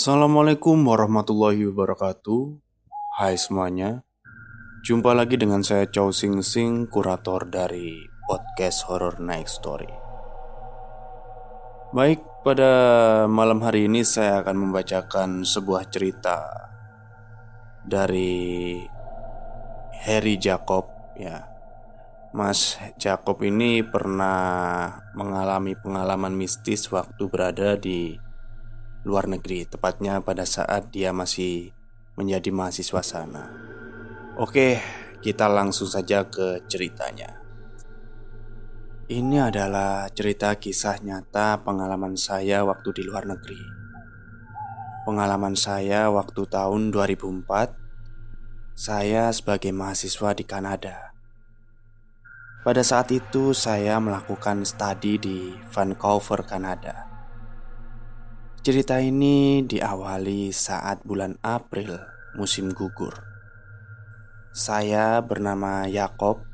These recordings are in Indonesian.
Assalamualaikum warahmatullahi wabarakatuh. Hai semuanya. Jumpa lagi dengan saya Chow Sing Sing Kurator dari podcast Horror Night Story. Baik, pada malam hari ini saya akan membacakan sebuah cerita Dari Harry Jacob ya. Mas Jacob ini pernah mengalami pengalaman mistis waktu berada di luar negeri, tepatnya pada saat dia masih menjadi mahasiswa sana. Oke, kita langsung saja ke ceritanya. Ini adalah cerita kisah nyata pengalaman saya waktu di luar negeri. Pengalaman saya waktu tahun 2004, saya sebagai mahasiswa di Kanada. Pada saat itu, saya melakukan studi di Vancouver, Kanada. Cerita ini diawali saat bulan April musim gugur. Saya bernama Yakob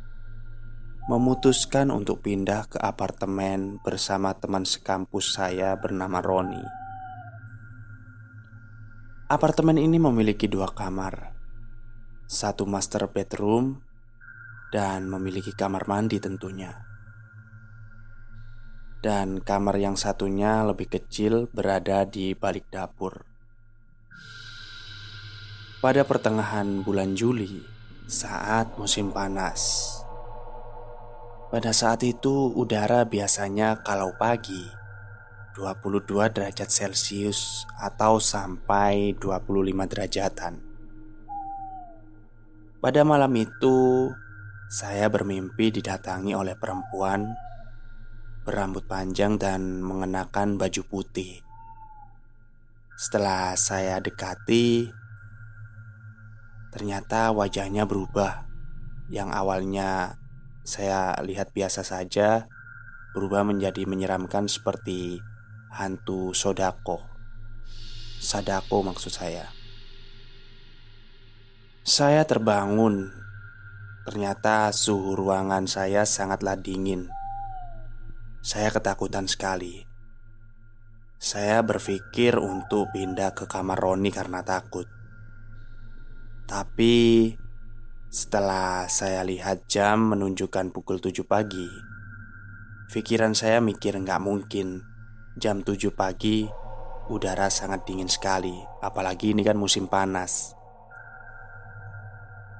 memutuskan untuk pindah ke apartemen bersama teman sekampus saya bernama Roni. Apartemen ini memiliki dua kamar, satu master bedroom, dan memiliki kamar mandi tentunya dan kamar yang satunya lebih kecil berada di balik dapur. Pada pertengahan bulan Juli, saat musim panas, pada saat itu udara biasanya kalau pagi 22 derajat Celcius atau sampai 25 derajatan. Pada malam itu, saya bermimpi didatangi oleh perempuan berambut panjang dan mengenakan baju putih. Setelah saya dekati, ternyata wajahnya berubah. Yang awalnya saya lihat biasa saja, berubah menjadi menyeramkan seperti hantu Sodako. Sadako maksud saya. Saya terbangun. Ternyata suhu ruangan saya sangatlah dingin. Saya ketakutan sekali. Saya berpikir untuk pindah ke kamar Roni karena takut. Tapi setelah saya lihat jam menunjukkan pukul 7 pagi, pikiran saya mikir nggak mungkin jam 7 pagi udara sangat dingin sekali, apalagi ini kan musim panas.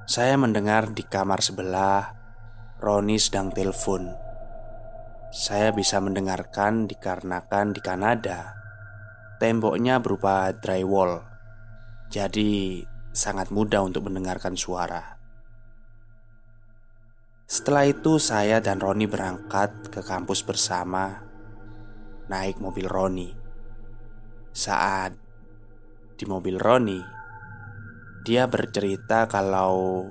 Saya mendengar di kamar sebelah Roni sedang telepon. Saya bisa mendengarkan dikarenakan di Kanada temboknya berupa drywall, jadi sangat mudah untuk mendengarkan suara. Setelah itu, saya dan Roni berangkat ke kampus bersama, naik mobil Roni. Saat di mobil Roni, dia bercerita kalau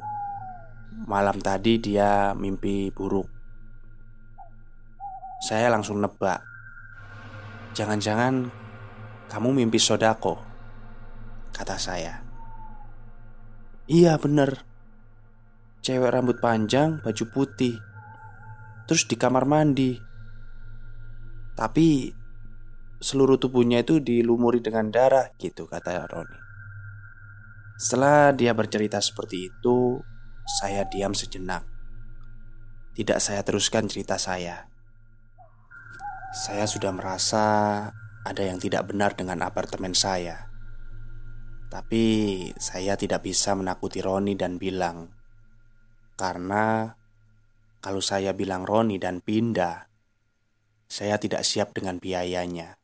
malam tadi dia mimpi buruk saya langsung nebak. Jangan-jangan kamu mimpi sodako Kata saya. Iya bener. Cewek rambut panjang, baju putih Terus di kamar mandi. Tapi Seluruh tubuhnya itu dilumuri dengan darah Gitu kata Roni. Setelah dia bercerita seperti itu Saya diam sejenak. Tidak saya teruskan cerita saya saya sudah merasa ada yang tidak benar dengan apartemen saya. Tapi saya tidak bisa menakuti Roni dan bilang. Karena kalau saya bilang Roni dan pindah Saya tidak siap dengan biayanya.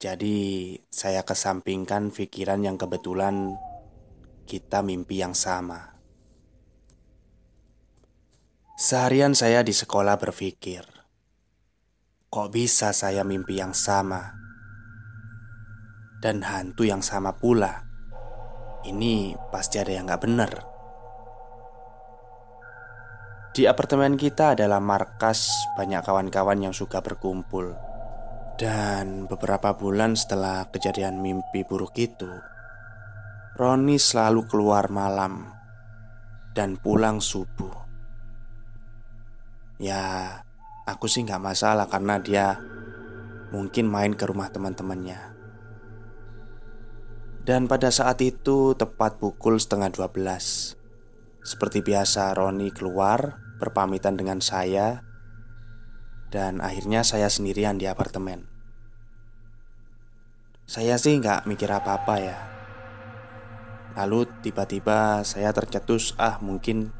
Jadi saya kesampingkan pikiran yang kebetulan Kita mimpi yang sama. Seharian saya di sekolah berpikir Kok bisa saya mimpi yang sama? Dan hantu yang sama pula. Ini pasti ada yang gak benar. Di apartemen kita adalah markas banyak kawan-kawan yang suka berkumpul. Dan beberapa bulan setelah kejadian mimpi buruk itu Roni selalu keluar malam Dan pulang subuh. Ya, Aku sih nggak masalah karena dia mungkin main ke rumah teman-temannya. Dan pada saat itu tepat pukul setengah 12 Seperti biasa Roni keluar berpamitan dengan saya Dan akhirnya saya sendirian di apartemen. Saya sih nggak mikir apa-apa ya. Lalu tiba-tiba saya tercetus Ah mungkin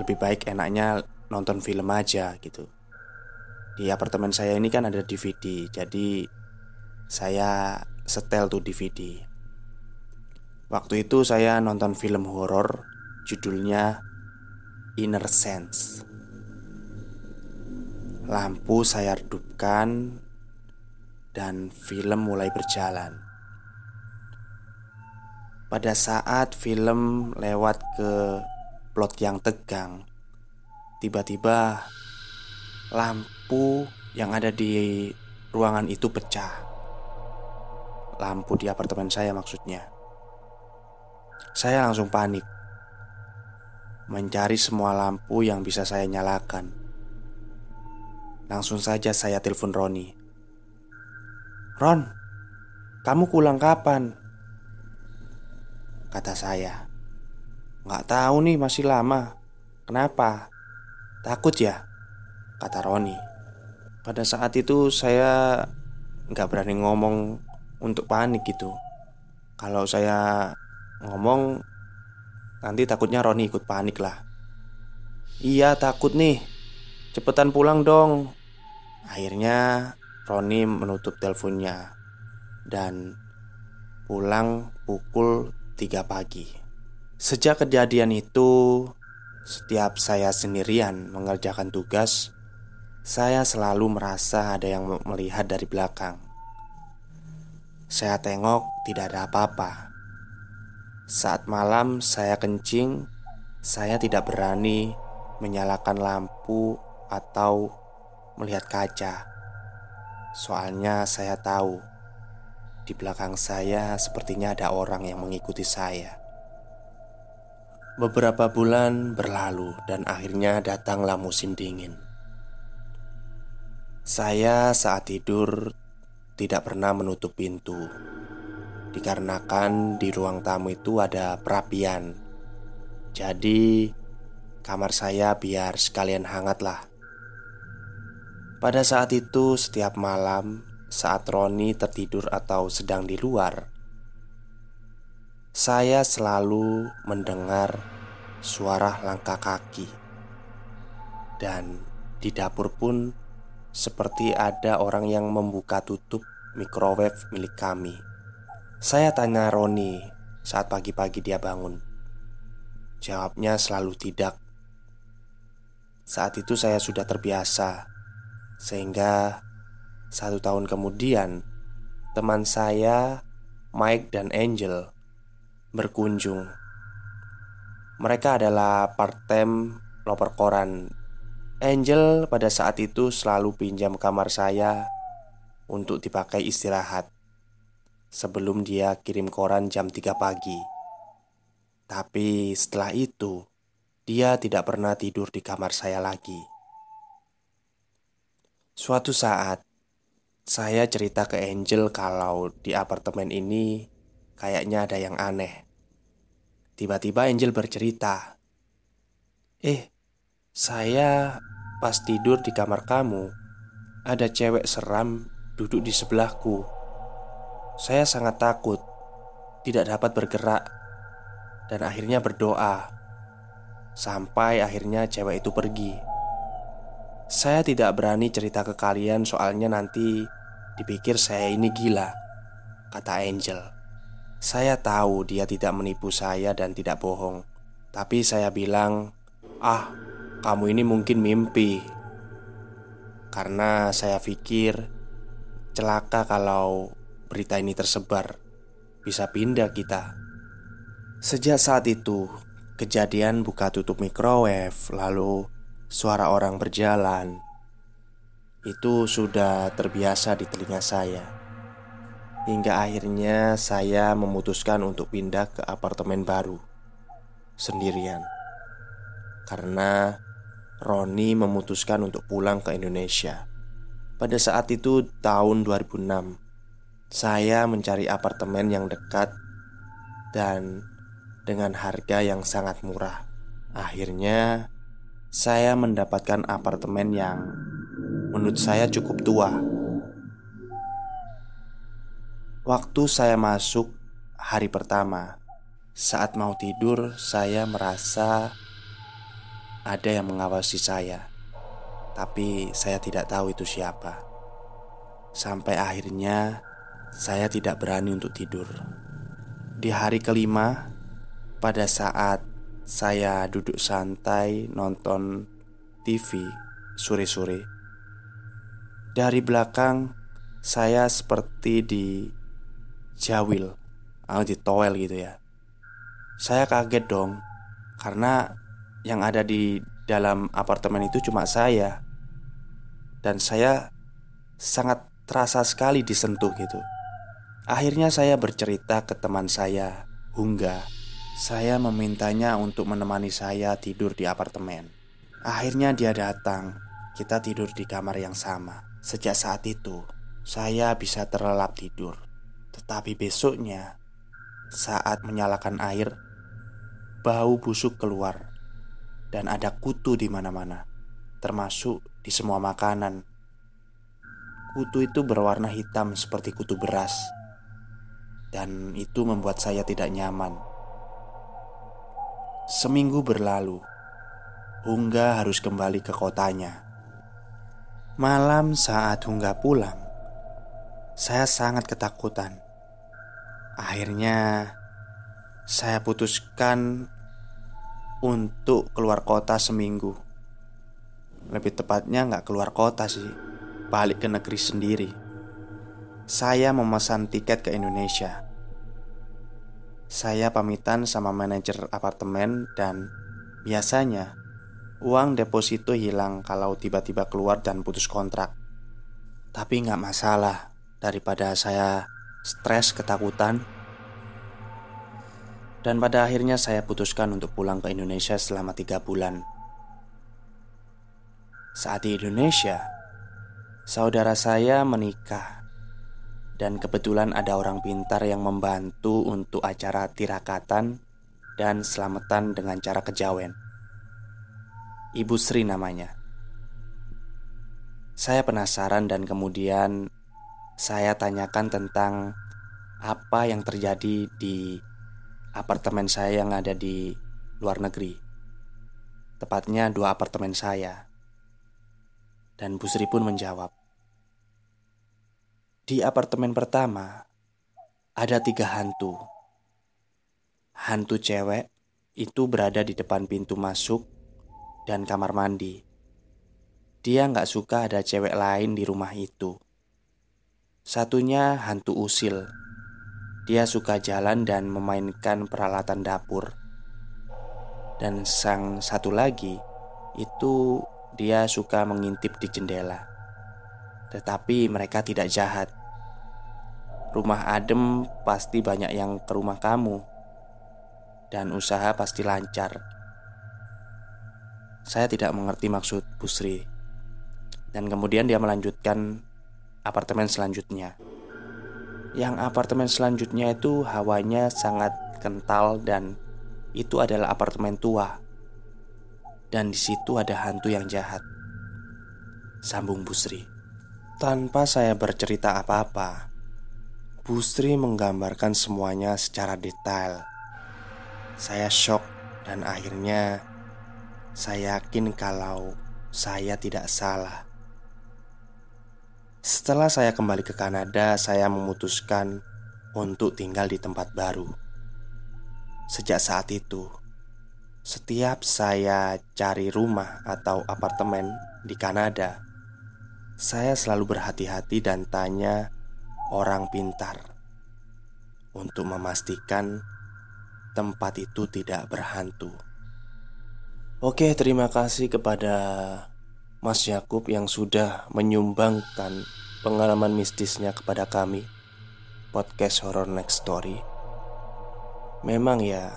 lebih baik enaknya nonton film aja gitu Di apartemen saya ini kan ada DVD Jadi saya setel tuh DVD Waktu itu saya nonton film horor judulnya Inner Sense. Lampu saya redupkan dan film mulai berjalan. Pada saat film lewat ke plot yang tegang, tiba-tiba lampu yang ada di ruangan itu pecah. Lampu di apartemen saya maksudnya. Saya langsung panik Mencari semua lampu yang bisa saya nyalakan Langsung saja saya telepon Roni Ron, kamu pulang kapan? Kata saya Nggak tahu nih masih lama Kenapa? Takut ya? Kata Roni Pada saat itu saya nggak berani ngomong untuk panik gitu. Kalau saya Ngomong Nanti takutnya Roni ikut panik lah. Iya takut nih. Cepetan pulang dong. Akhirnya Roni menutup teleponnya Dan pulang pukul 3 pagi. Sejak kejadian itu Setiap saya sendirian mengerjakan tugas Saya selalu merasa ada yang melihat dari belakang Saya tengok tidak ada apa-apa saat malam saya kencing, saya tidak berani menyalakan lampu atau melihat kaca. Soalnya saya tahu di belakang saya sepertinya ada orang yang mengikuti saya. Beberapa bulan berlalu dan akhirnya datanglah musim dingin. Saya saat tidur tidak pernah menutup pintu Dikarenakan di ruang tamu itu ada perapian. Jadi kamar saya biar sekalian hangat lah Pada saat itu setiap malam saat Roni tertidur atau sedang di luar Saya selalu mendengar suara langkah kaki. Dan di dapur pun seperti ada orang yang membuka tutup microwave milik kami saya tanya Roni saat pagi-pagi dia bangun. Jawabnya selalu tidak. Saat itu saya sudah terbiasa, sehingga satu tahun kemudian teman saya, Mike dan Angel, berkunjung. Mereka adalah part-time loper koran. Angel pada saat itu selalu pinjam kamar saya untuk dipakai istirahat sebelum dia kirim koran jam 3 pagi. Tapi setelah itu, dia tidak pernah tidur di kamar saya lagi. Suatu saat, saya cerita ke Angel kalau di apartemen ini kayaknya ada yang aneh. Tiba-tiba Angel bercerita, "Eh, saya pas tidur di kamar kamu, ada cewek seram duduk di sebelahku." Saya sangat takut, tidak dapat bergerak, dan akhirnya berdoa sampai akhirnya cewek itu pergi. Saya tidak berani cerita ke kalian, soalnya nanti dipikir saya ini gila, kata Angel. Saya tahu dia tidak menipu saya dan tidak bohong, tapi saya bilang, "Ah, kamu ini mungkin mimpi." Karena saya pikir celaka kalau berita ini tersebar, bisa pindah kita. Sejak saat itu, kejadian buka tutup microwave, lalu suara orang berjalan, itu sudah terbiasa di telinga saya. Hingga akhirnya saya memutuskan untuk pindah ke apartemen baru sendirian. Karena Roni memutuskan untuk pulang ke Indonesia. Pada saat itu tahun 2006 saya mencari apartemen yang dekat dan dengan harga yang sangat murah. Akhirnya, saya mendapatkan apartemen yang menurut saya cukup tua. Waktu saya masuk hari pertama, saat mau tidur, saya merasa ada yang mengawasi saya, tapi saya tidak tahu itu siapa. Sampai akhirnya, saya tidak berani untuk tidur. Di hari kelima, pada saat saya duduk santai nonton TV sore-sore, dari belakang saya seperti di jawil atau di toel gitu ya. Saya kaget dong karena yang ada di dalam apartemen itu cuma saya dan saya sangat terasa sekali disentuh gitu. Akhirnya saya bercerita ke teman saya, Hungga. Saya memintanya untuk menemani saya tidur di apartemen. Akhirnya dia datang. Kita tidur di kamar yang sama. Sejak saat itu, saya bisa terlelap tidur. Tetapi besoknya, saat menyalakan air, bau busuk keluar dan ada kutu di mana-mana, termasuk di semua makanan. Kutu itu berwarna hitam seperti kutu beras dan itu membuat saya tidak nyaman. Seminggu berlalu, Hungga harus kembali ke kotanya. Malam saat Hungga pulang, saya sangat ketakutan. Akhirnya, saya putuskan untuk keluar kota seminggu. Lebih tepatnya, nggak keluar kota sih, balik ke negeri sendiri saya memesan tiket ke Indonesia. Saya pamitan sama manajer apartemen dan biasanya uang deposito hilang kalau tiba-tiba keluar dan putus kontrak. Tapi nggak masalah daripada saya stres ketakutan. Dan pada akhirnya saya putuskan untuk pulang ke Indonesia selama tiga bulan. Saat di Indonesia, saudara saya menikah dan kebetulan ada orang pintar yang membantu untuk acara tirakatan dan selamatan dengan cara kejawen. Ibu Sri namanya. Saya penasaran dan kemudian saya tanyakan tentang apa yang terjadi di apartemen saya yang ada di luar negeri. Tepatnya dua apartemen saya. Dan Bu Sri pun menjawab, di apartemen pertama ada tiga hantu. Hantu cewek itu berada di depan pintu masuk dan kamar mandi. Dia nggak suka ada cewek lain di rumah itu. Satunya hantu usil. Dia suka jalan dan memainkan peralatan dapur. Dan sang satu lagi itu dia suka mengintip di jendela. Tetapi mereka tidak jahat. Rumah adem pasti banyak yang ke rumah kamu, dan usaha pasti lancar. Saya tidak mengerti maksud Busri, dan kemudian dia melanjutkan apartemen selanjutnya. Yang apartemen selanjutnya itu hawanya sangat kental dan itu adalah apartemen tua. Dan di situ ada hantu yang jahat. Sambung Busri. Tanpa saya bercerita apa-apa, Bu Sri menggambarkan semuanya secara detail. Saya shock dan akhirnya saya yakin kalau saya tidak salah. Setelah saya kembali ke Kanada, saya memutuskan untuk tinggal di tempat baru. Sejak saat itu, setiap saya cari rumah atau apartemen di Kanada, saya selalu berhati-hati dan tanya orang pintar untuk memastikan tempat itu tidak berhantu. Oke, terima kasih kepada Mas Yakub yang sudah menyumbangkan pengalaman mistisnya kepada kami. Podcast Horror Next Story. Memang ya,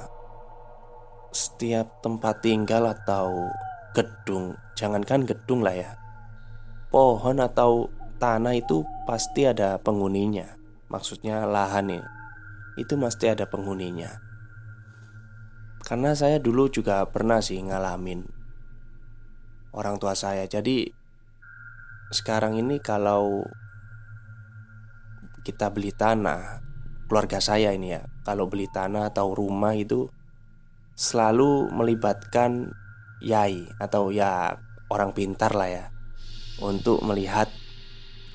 setiap tempat tinggal atau gedung, jangankan gedung lah ya, pohon atau tanah itu pasti ada penghuninya. Maksudnya lahan ya. itu mesti ada penghuninya. Karena saya dulu juga pernah sih ngalamin orang tua saya. Jadi sekarang ini kalau kita beli tanah, keluarga saya ini ya, kalau beli tanah atau rumah itu selalu melibatkan yai atau ya orang pintar lah ya untuk melihat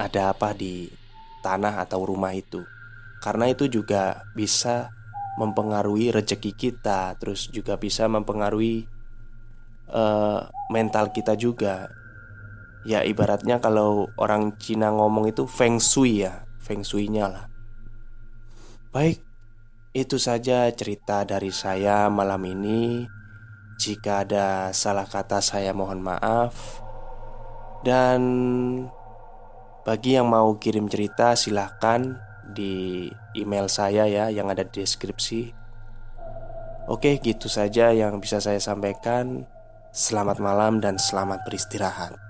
ada apa di tanah atau rumah itu. Karena itu juga bisa mempengaruhi rezeki kita, terus juga bisa mempengaruhi uh, mental kita juga. Ya ibaratnya kalau orang Cina ngomong itu feng shui ya, feng shui-nya lah. Baik, itu saja cerita dari saya malam ini. Jika ada salah kata saya mohon maaf. Dan bagi yang mau kirim cerita silahkan di email saya ya yang ada di deskripsi Oke gitu saja yang bisa saya sampaikan Selamat malam dan selamat beristirahat